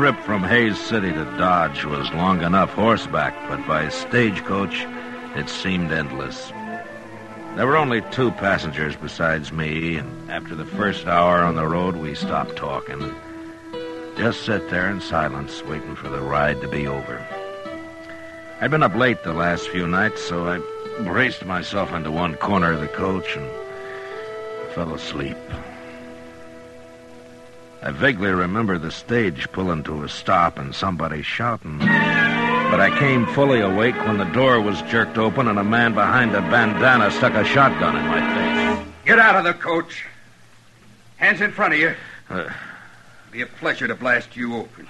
Trip from Hays City to Dodge was long enough horseback, but by stagecoach, it seemed endless. There were only two passengers besides me, and after the first hour on the road, we stopped talking just sat there in silence, waiting for the ride to be over. I'd been up late the last few nights, so I braced myself into one corner of the coach and fell asleep. I vaguely remember the stage pulling to a stop and somebody shouting. But I came fully awake when the door was jerked open and a man behind a bandana stuck a shotgun in my face. Get out of the coach. Hands in front of you. Uh, Be a pleasure to blast you open.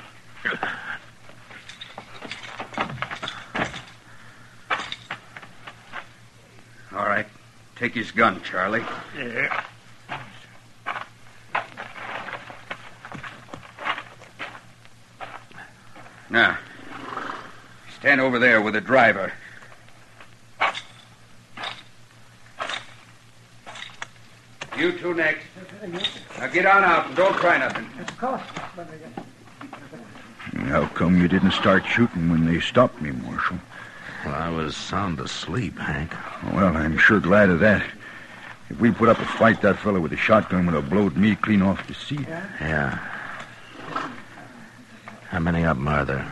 All right. Take his gun, Charlie. Yeah. Now, stand over there with the driver. You two next. Now get on out and don't try nothing. Of course. How come you didn't start shooting when they stopped me, Marshal? well, I was sound asleep, Hank. Well, I'm sure glad of that. If we put up a fight, that fellow with the shotgun would have blowed me clean off the seat. Yeah. How many of 'em are there?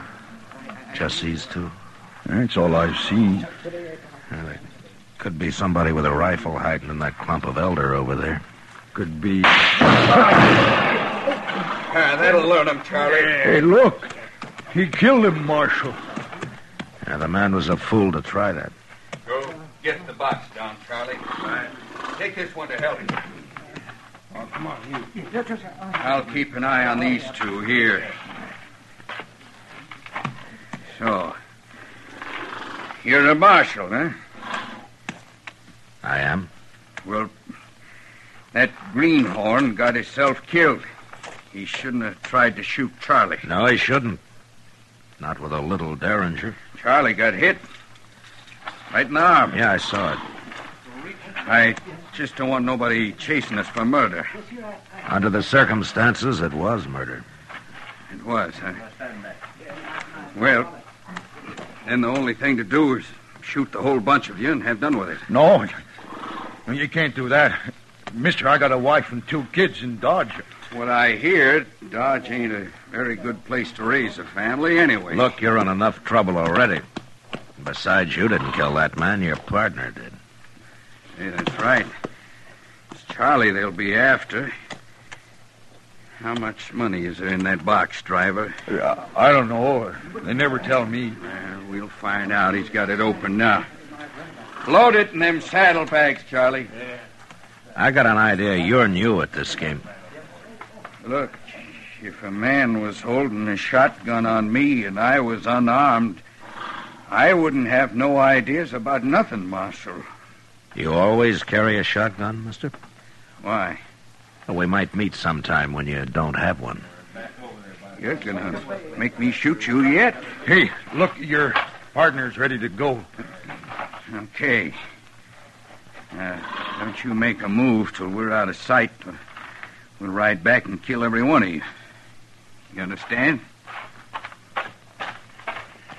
Just these two? That's all I've seen. Well, there could be somebody with a rifle hiding in that clump of elder over there. Could be. Ah, that'll learn him, Charlie. Hey, look! He killed him, Marshal. Yeah, the man was a fool to try that. Go get the box down, Charlie. Take this one to help you. Oh, come on, you. I'll keep an eye on these two here. So, you're the marshal, huh? I am? Well, that greenhorn got himself killed. He shouldn't have tried to shoot Charlie. No, he shouldn't. Not with a little derringer. Charlie got hit. Right in the arm. Yeah, I saw it. I just don't want nobody chasing us for murder. Under the circumstances, it was murder. It was, huh? Well, then the only thing to do is shoot the whole bunch of you and have done with it. No, you can't do that. Mister, I got a wife and two kids in Dodge. What I hear, Dodge ain't a very good place to raise a family anyway. Look, you're in enough trouble already. Besides, you didn't kill that man. Your partner did. Yeah, that's right. It's Charlie they'll be after. How much money is there in that box, driver? Uh, I don't know. They never tell me. Well, we'll find out. He's got it open now. Load it in them saddlebags, Charlie. I got an idea you're new at this game. Look, if a man was holding a shotgun on me and I was unarmed, I wouldn't have no ideas about nothing, Marshal. You always carry a shotgun, mister? Why? Well, we might meet sometime when you don't have one. You're gonna uh, make me shoot you yet? Hey, look, your partner's ready to go. Okay. Uh, don't you make a move till we're out of sight. Uh, we'll ride back and kill every one of you. You understand? Uh,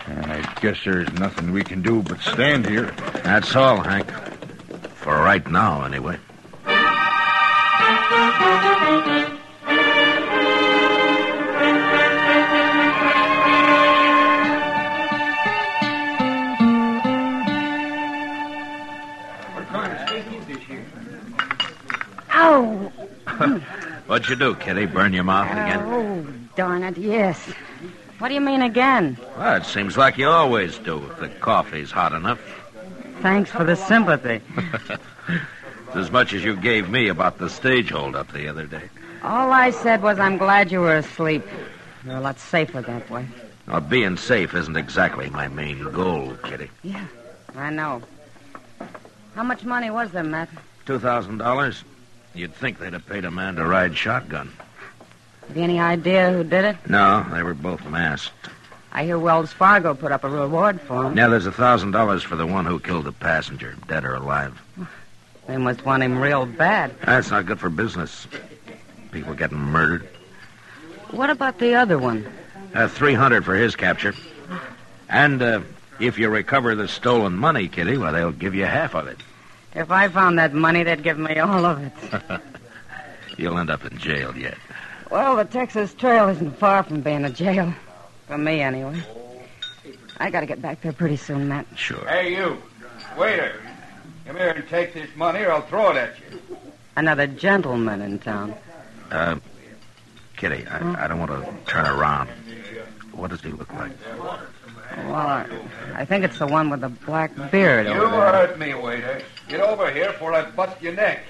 I guess there's nothing we can do but stand here. That's all, Hank. For right now, anyway. Oh, What'd you do, Kitty? Burn your mouth again? oh, darn it, yes. What do you mean again? Well, it seems like you always do if the coffee's hot enough. Thanks for the sympathy. As much as you gave me about the stage holdup the other day. All I said was I'm glad you were asleep. You're a lot safer that way. Well, being safe isn't exactly my main goal, Kitty. Yeah, I know. How much money was there, Matt? Two thousand dollars? You'd think they'd have paid a man to ride shotgun. Have you any idea who did it? No, they were both masked. I hear Wells Fargo put up a reward for him. Now there's a thousand dollars for the one who killed the passenger, dead or alive. They must want him real bad. That's not good for business. People getting murdered. What about the other one? Uh, Three hundred for his capture. And uh, if you recover the stolen money, Kitty, well, they'll give you half of it. If I found that money, they'd give me all of it. You'll end up in jail yet. Well, the Texas Trail isn't far from being a jail. For me, anyway. I gotta get back there pretty soon, Matt. Sure. Hey, you. Waiter. Come here and take this money or I'll throw it at you. Another gentleman in town. Uh, Kitty, I, I don't want to turn around. What does he look like? Well, I, I think it's the one with the black beard You over there. heard me, waiter. Get over here before I bust your neck.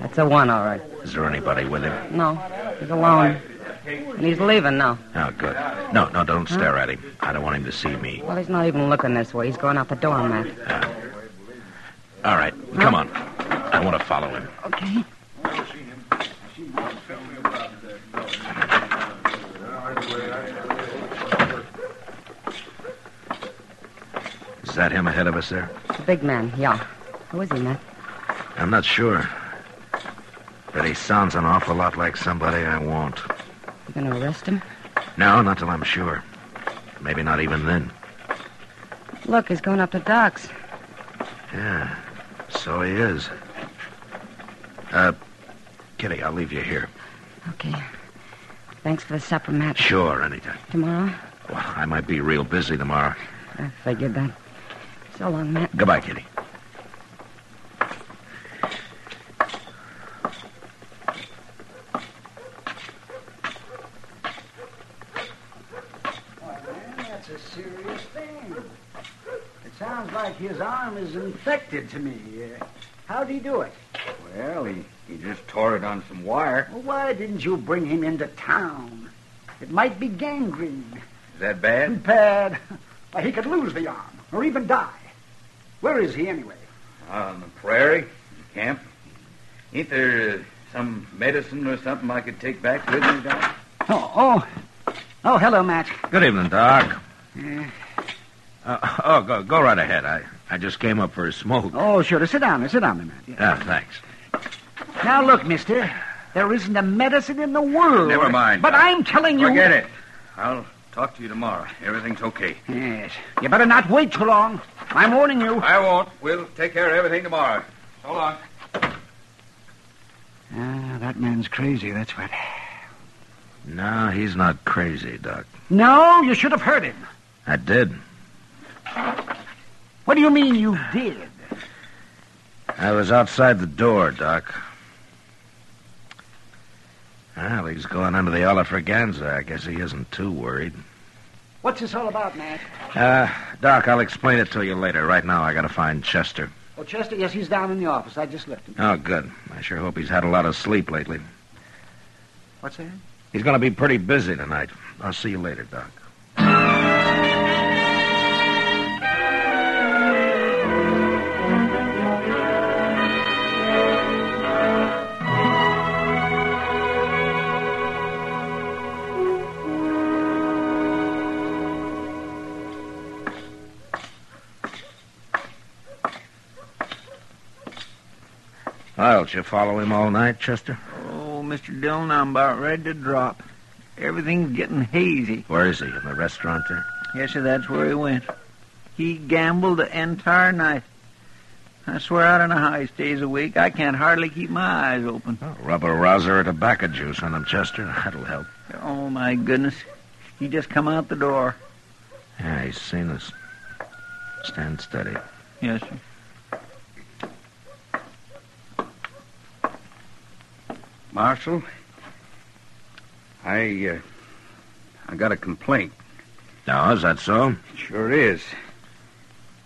That's the one, all right. Is there anybody with him? No, he's alone. And he's leaving now. Oh, good. No, no, don't stare at him. I don't want him to see me. Well, he's not even looking this way. He's going out the door, Matt. All right, come on. I want to follow him. Okay. Is that him ahead of us there? The big man, yeah. Who is he, Matt? I'm not sure. But he sounds an awful lot like somebody I want. You gonna arrest him? No, not till I'm sure. Maybe not even then. Look, he's going up the docks. Yeah, so he is. Uh, Kitty, I'll leave you here. Okay. Thanks for the supper, Matt. Sure, anytime. Tomorrow? Well, I might be real busy tomorrow. I figured that. So long, Matt. Goodbye, Kitty. Man, that's a serious thing. It sounds like his arm is infected to me. How'd he do it? Well, he, he just tore it on some wire. Well, why didn't you bring him into town? It might be gangrene. Is that bad? Bad. Why, he could lose the arm, or even die. Where is he, anyway? On the prairie, in camp. Ain't there uh, some medicine or something I could take back with me, Doc? Oh, oh. Oh, hello, Matt. Good evening, Doc. Uh, Uh, oh, go, go right ahead. I, I just came up for a smoke. oh, sure. Sit down. Sit down, man. Yeah. Ah, thanks. Now, look, mister. There isn't a medicine in the world. Never mind, But Doc. I'm telling you. Forget it. I'll talk to you tomorrow. Everything's okay. Yes. You better not wait too long. I'm warning you. I won't. We'll take care of everything tomorrow. So long. Ah, that man's crazy, that's what. No, he's not crazy, Doc. No, you should have heard him. I did. What do you mean you did? I was outside the door, Doc. Well, he's going under the Olafraganza. I guess he isn't too worried. What's this all about, Matt? Uh, Doc, I'll explain it to you later. Right now, I gotta find Chester. Oh, Chester, yes, he's down in the office. I just left him. Oh, good. I sure hope he's had a lot of sleep lately. What's that? He's gonna be pretty busy tonight. I'll see you later, Doc. Well, did you follow him all night, Chester? Oh, Mr. Dillon, I'm about ready to drop. Everything's getting hazy. Where is he? In the restaurant there? Yes, sir, that's where he went. He gambled the entire night. I swear I don't know how he stays awake. I can't hardly keep my eyes open. Oh, rub a rouser of tobacco juice on him, Chester. That'll help. Oh, my goodness. He just come out the door. Yeah, he's seen us. Stand steady. Yes, sir. Marshal, I, uh, I got a complaint. No, is that so? Sure is.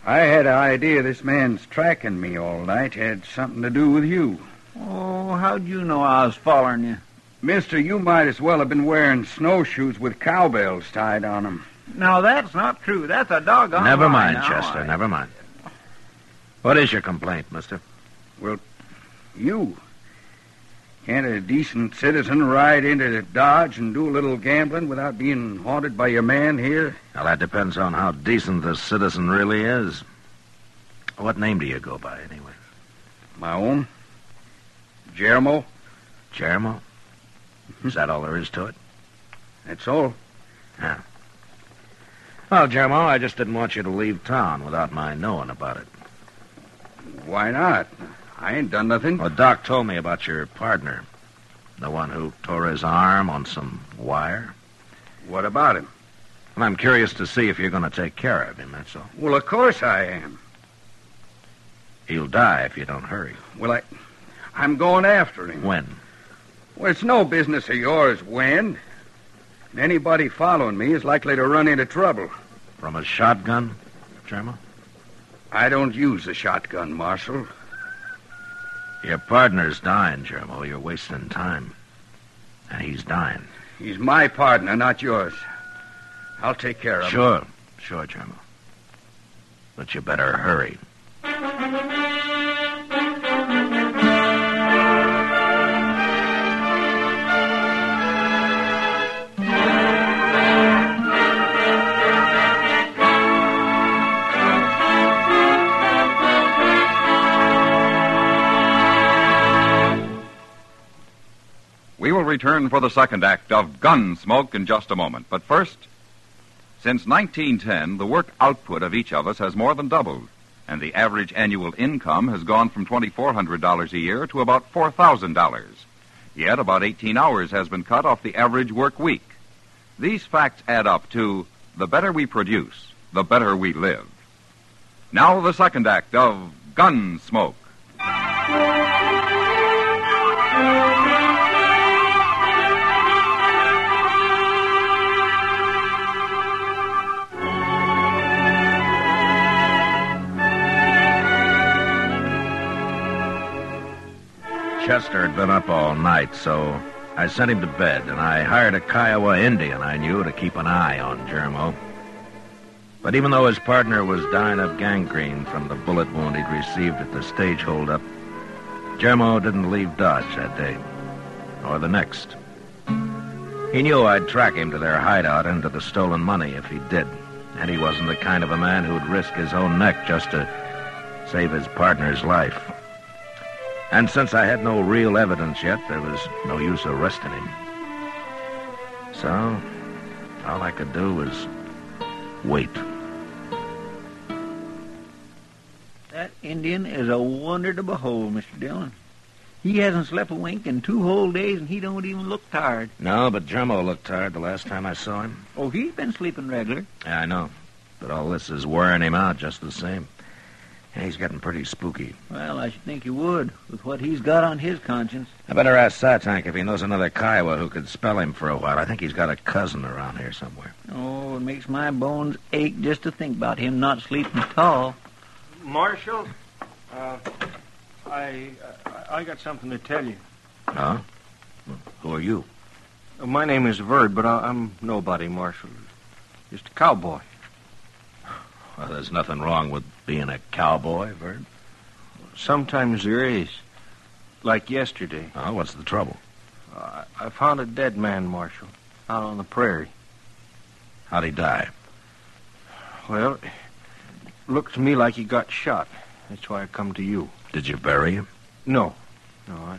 I had an idea this man's tracking me all night had something to do with you. Oh, how'd you know I was following you? Mister, you might as well have been wearing snowshoes with cowbells tied on them. No, that's not true. That's a doggone Never mind, now. Chester. I- Never mind. What is your complaint, mister? Well, you. Can't a decent citizen ride into the Dodge and do a little gambling without being haunted by your man here? Well, that depends on how decent the citizen really is. What name do you go by, anyway? My own? Jeremo? Jeremo? Mm-hmm. Is that all there is to it? That's all. Well, Jeremo, I just didn't want you to leave town without my knowing about it. Why not? I ain't done nothing. Well, Doc told me about your partner. The one who tore his arm on some wire. What about him? Well, I'm curious to see if you're going to take care of him, that's all. Well, of course I am. He'll die if you don't hurry. Well, I, I'm going after him. When? Well, it's no business of yours when. And anybody following me is likely to run into trouble. From a shotgun, Jeremo? I don't use a shotgun, Marshal. Your partner's dying, Jeremo. You're wasting time. And he's dying. He's my partner, not yours. I'll take care of him. Sure, sure, Jeremo. But you better hurry. Return for the second act of Gunsmoke in just a moment. But first, since 1910, the work output of each of us has more than doubled, and the average annual income has gone from $2,400 a year to about $4,000. Yet about 18 hours has been cut off the average work week. These facts add up to the better we produce, the better we live. Now the second act of Gunsmoke. Chester had been up all night, so I sent him to bed, and I hired a Kiowa Indian I knew to keep an eye on Jermo. But even though his partner was dying of gangrene from the bullet wound he'd received at the stage holdup, Jermo didn't leave Dodge that day, or the next. He knew I'd track him to their hideout and to the stolen money if he did, and he wasn't the kind of a man who'd risk his own neck just to save his partner's life. And since I had no real evidence yet, there was no use arresting him. So, all I could do was wait. That Indian is a wonder to behold, Mr. Dillon. He hasn't slept a wink in two whole days, and he don't even look tired. No, but Jermo looked tired the last time I saw him. Oh, he's been sleeping regular. Yeah, I know. But all this is wearing him out just the same. And he's getting pretty spooky. Well, I should think he would, with what he's got on his conscience. I better ask Satank if he knows another Kiowa who could spell him for a while. I think he's got a cousin around here somewhere. Oh, it makes my bones ache just to think about him not sleeping tall. Marshal, uh, I, I I got something to tell you. Huh? Who are you? My name is Verd, but I, I'm nobody, Marshal. Just a cowboy. Well, there's nothing wrong with being a cowboy, Verd. Sometimes there is. Like yesterday, Oh, what's the trouble? uh, I found a dead man, Marshal, out on the prairie. How'd he die? Well, it looked to me like he got shot. That's why I come to you. Did you bury him? No, no, I,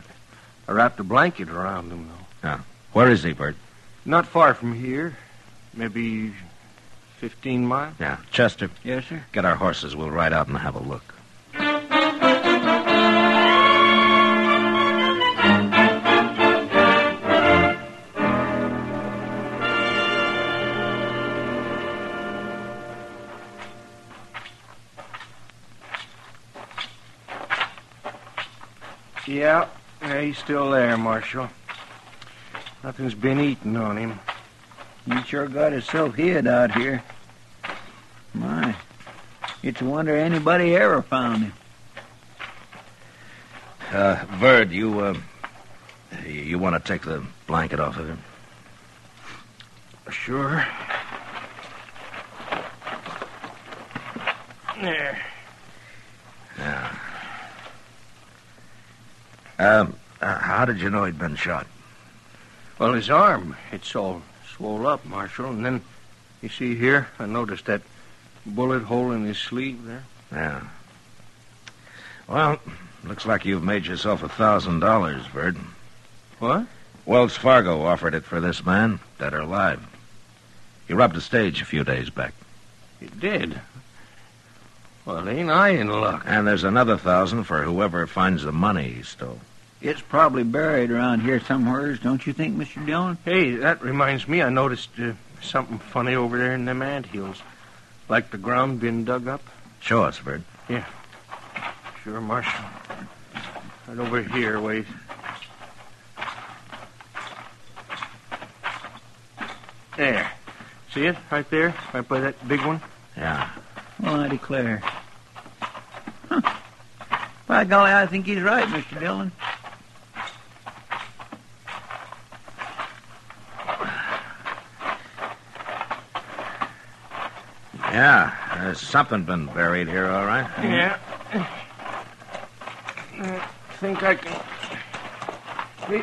I wrapped a blanket around him, though. Yeah. Where is he, Verd? Not far from here, maybe Fifteen miles? Yeah. Chester, Yes, sir. get our horses. We'll ride out and have a look. Yeah, yeah, he's still there, Marshal. Nothing's been eaten on him. He sure got himself hid out here. My, it's a wonder anybody ever found him. Uh, Verd, you, uh, you want to take the blanket off of him? Sure. There. Yeah. Um, uh, how did you know he'd been shot? Well, his arm, it's all swole up, Marshal. And then, you see here, I noticed that bullet hole in his sleeve there. Yeah. Well, looks like you've made yourself a thousand dollars, Verd. What? Wells Fargo offered it for this man, dead or alive. He robbed a stage a few days back. He did. Well, ain't I in luck? And there's another thousand for whoever finds the money he stole. It's probably buried around here somewheres, don't you think, Mr. Dillon? Hey, that reminds me, I noticed uh, something funny over there in them ant hills. Like the ground being dug up. Show us, Verd. Sure, Marshal. Right over here, wait. There. See it? Right there? Right by that big one? Yeah. Well, I declare. Huh. By golly, I think he's right, Mr. Dillon. Yeah. There's something been buried here, all right. Yeah. I think I can. See?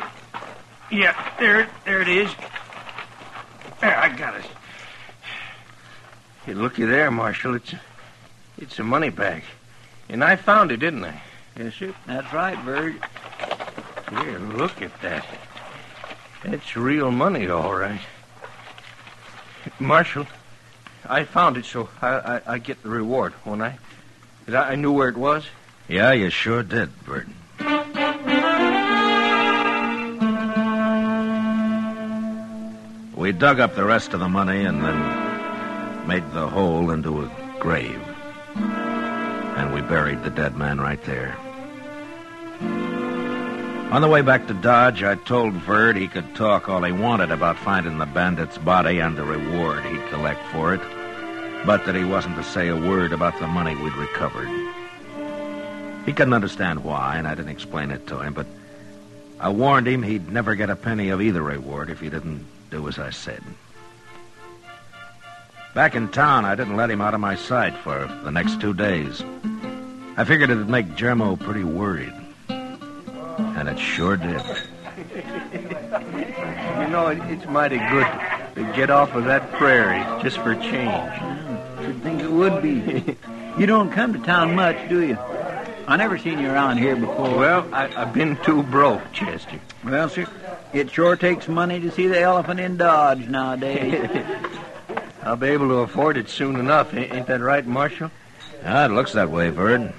Yeah, there, it- there it is. There, I got it. Hey, looky there, Marshal. It's, it's a money bag, and I found it, didn't I? Yes, sir. That's right, Verd. Here, look at that. That's real money, all right. Marshal, I found it, so I, I, I get the reward, won't I? 'Cause I, I knew where it was. Yeah, you sure did, Burton. We dug up the rest of the money and then made the hole into a grave. And we buried the dead man right there. On the way back to Dodge, I told Verd he could talk all he wanted about finding the bandit's body and the reward he'd collect for it, but that he wasn't to say a word about the money we'd recovered. He couldn't understand why, and I didn't explain it to him, but I warned him he'd never get a penny of either reward if he didn't do as I said. Back in town, I didn't let him out of my sight for the next two days. I figured it'd make Jermo pretty worried. And it sure did. You know, it, it's mighty good to get off of that prairie just for a change. Should think it would be. you don't come to town much, do you? I never seen you around here before. Well, I, I've been too broke, Chester. Well, sir, it sure takes money to see the elephant in Dodge nowadays. I'll be able to afford it soon enough. Ain't ain't that right, Marshal? Ah, it looks that way, Verd.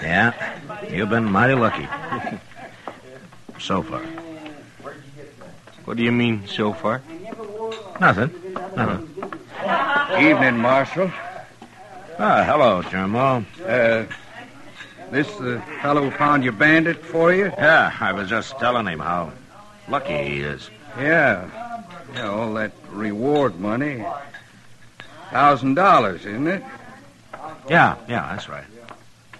Yeah, you've been mighty lucky. So far. What do you mean so far? Nothing. Nothing. Evening, Marshal. Ah, hello, Jermo. Uh, this the fellow who found your bandit for you? Yeah, I was just telling him how lucky he is. Yeah. Yeah, all that reward money. Thousand dollars, isn't it? Yeah, yeah, that's right.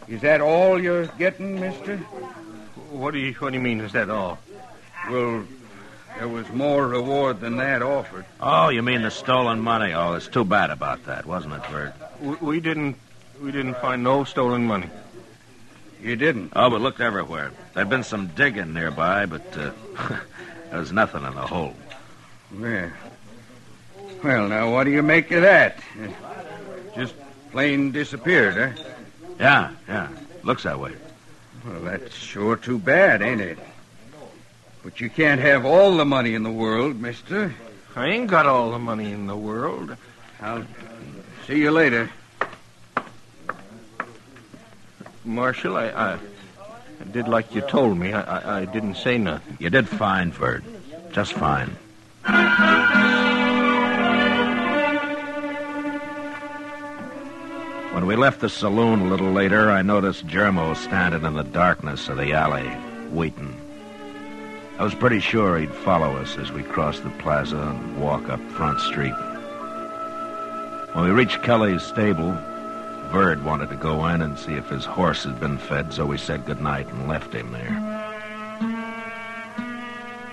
Is that all you're getting, mister? What do you What do you mean? Is that all? Well, there was more reward than that offered. Oh, you mean the stolen money? Oh, it's too bad about that, wasn't it, Verd? We, we didn't. We didn't find no stolen money. You didn't. Oh, but looked everywhere. There'd been some digging nearby, but uh, there was nothing in the hole. Yeah. Well, now, what do you make of that? Just plain disappeared, eh? Yeah, yeah. Looks that way. Well, that's sure too bad, ain't it? But you can't have all the money in the world, mister. I ain't got all the money in the world. I'll See you later. Marshal, I, I, I did like you told me. I, I, I didn't say nothing. You did fine, Verd. Just fine. When we left the saloon a little later, I noticed Germo standing in the darkness of the alley, waiting. I was pretty sure he'd follow us as we crossed the plaza and walk up Front Street. When we reached Kelly's stable, Verd wanted to go in and see if his horse had been fed, so we said goodnight and left him there.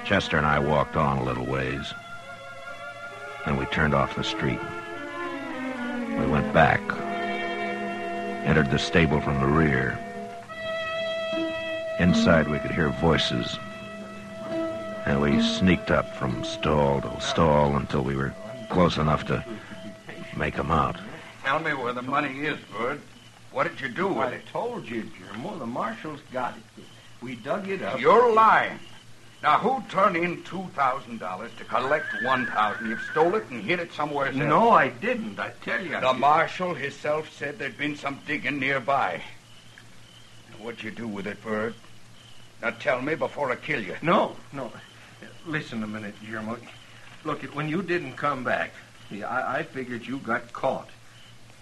Chester and I walked on a little ways. Then we turned off the street. We went back, entered the stable from the rear. Inside, we could hear voices. And we sneaked up from stall to stall until we were close enough to make them out. Tell me where the money is, Bud. What did you do with I it? I told you, Germo. The marshals got it. We dug it up. You're lying. Now, who turned in two thousand dollars to collect one thousand? You've stole it and hid it somewhere else. No, I didn't. I tell you. The marshal himself said there'd been some digging nearby. Now, what'd you do with it, Verd? Now tell me before I kill you. No, no. Listen a minute, Germo. Look, when you didn't come back, I, I figured you got caught.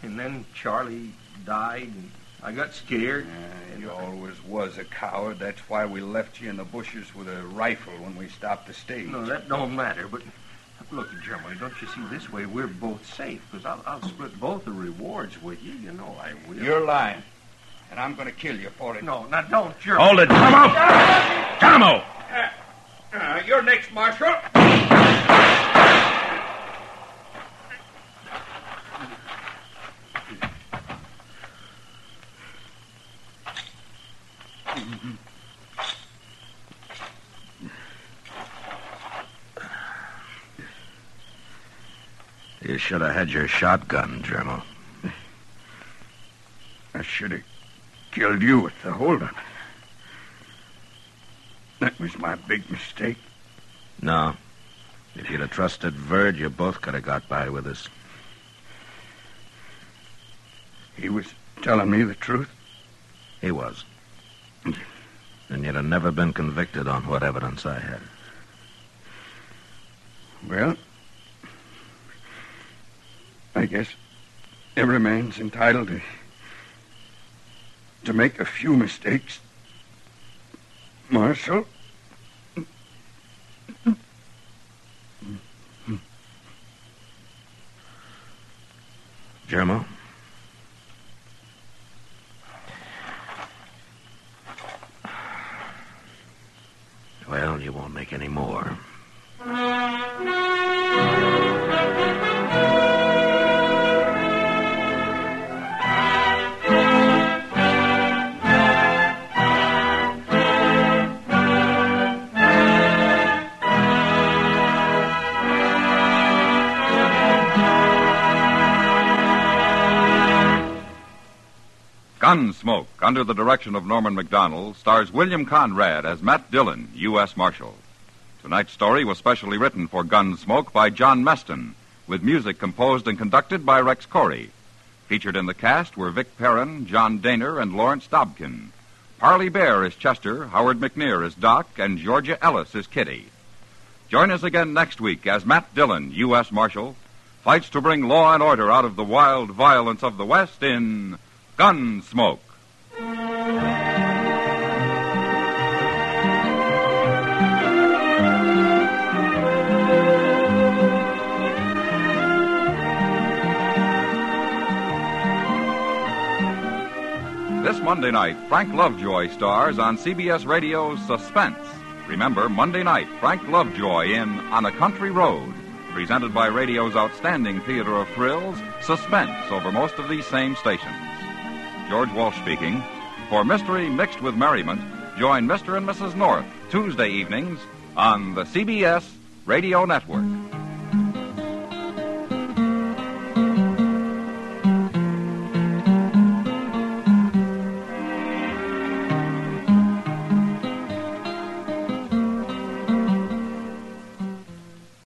And then Charlie died, and I got scared. Uh, you always was a coward. That's why we left you in the bushes with a rifle when we stopped the stage. No, that don't matter. But look, Germo, don't you see? This way we're both safe. Because I'll, I'll split both the rewards with you. You know I will. You're lying. And I'm going to kill you for it. No, now don't, Germo. Hold it, Germo! Germo! Uh, you're next, Marshal. Should have had your shotgun, Germo. I should have killed you with the holdup. That was my big mistake. No. If you'd have trusted Verd, you both could have got by with us. He was telling me the truth. He was. And you'd have never been convicted on what evidence I had. Well, I guess every man's entitled to, to make a few mistakes. Marshal? Germo? Well, you won't make any more. Gunsmoke, under the direction of Norman Macdonnell, stars William Conrad as Matt Dillon, U.S. Marshal. Tonight's story was specially written for Gunsmoke by John Meston, with music composed and conducted by Rex Koury. Featured in the cast were Vic Perrin, John Dehner, and Lawrence Dobkin. Parley Baer is Chester, Howard McNear is Doc, and Georgia Ellis is Kitty. Join us again next week as Matt Dillon, U.S. Marshal, fights to bring law and order out of the wild violence of the West in Gunsmoke. This Monday night, Frank Lovejoy stars on CBS Radio's Suspense. Remember, Monday night, Frank Lovejoy in On a Country Road, presented by radio's outstanding theater of thrills, Suspense, over most of these same stations. George Walsh speaking. For mystery mixed with merriment, join Mr. and Mrs. North Tuesday evenings on the CBS Radio Network.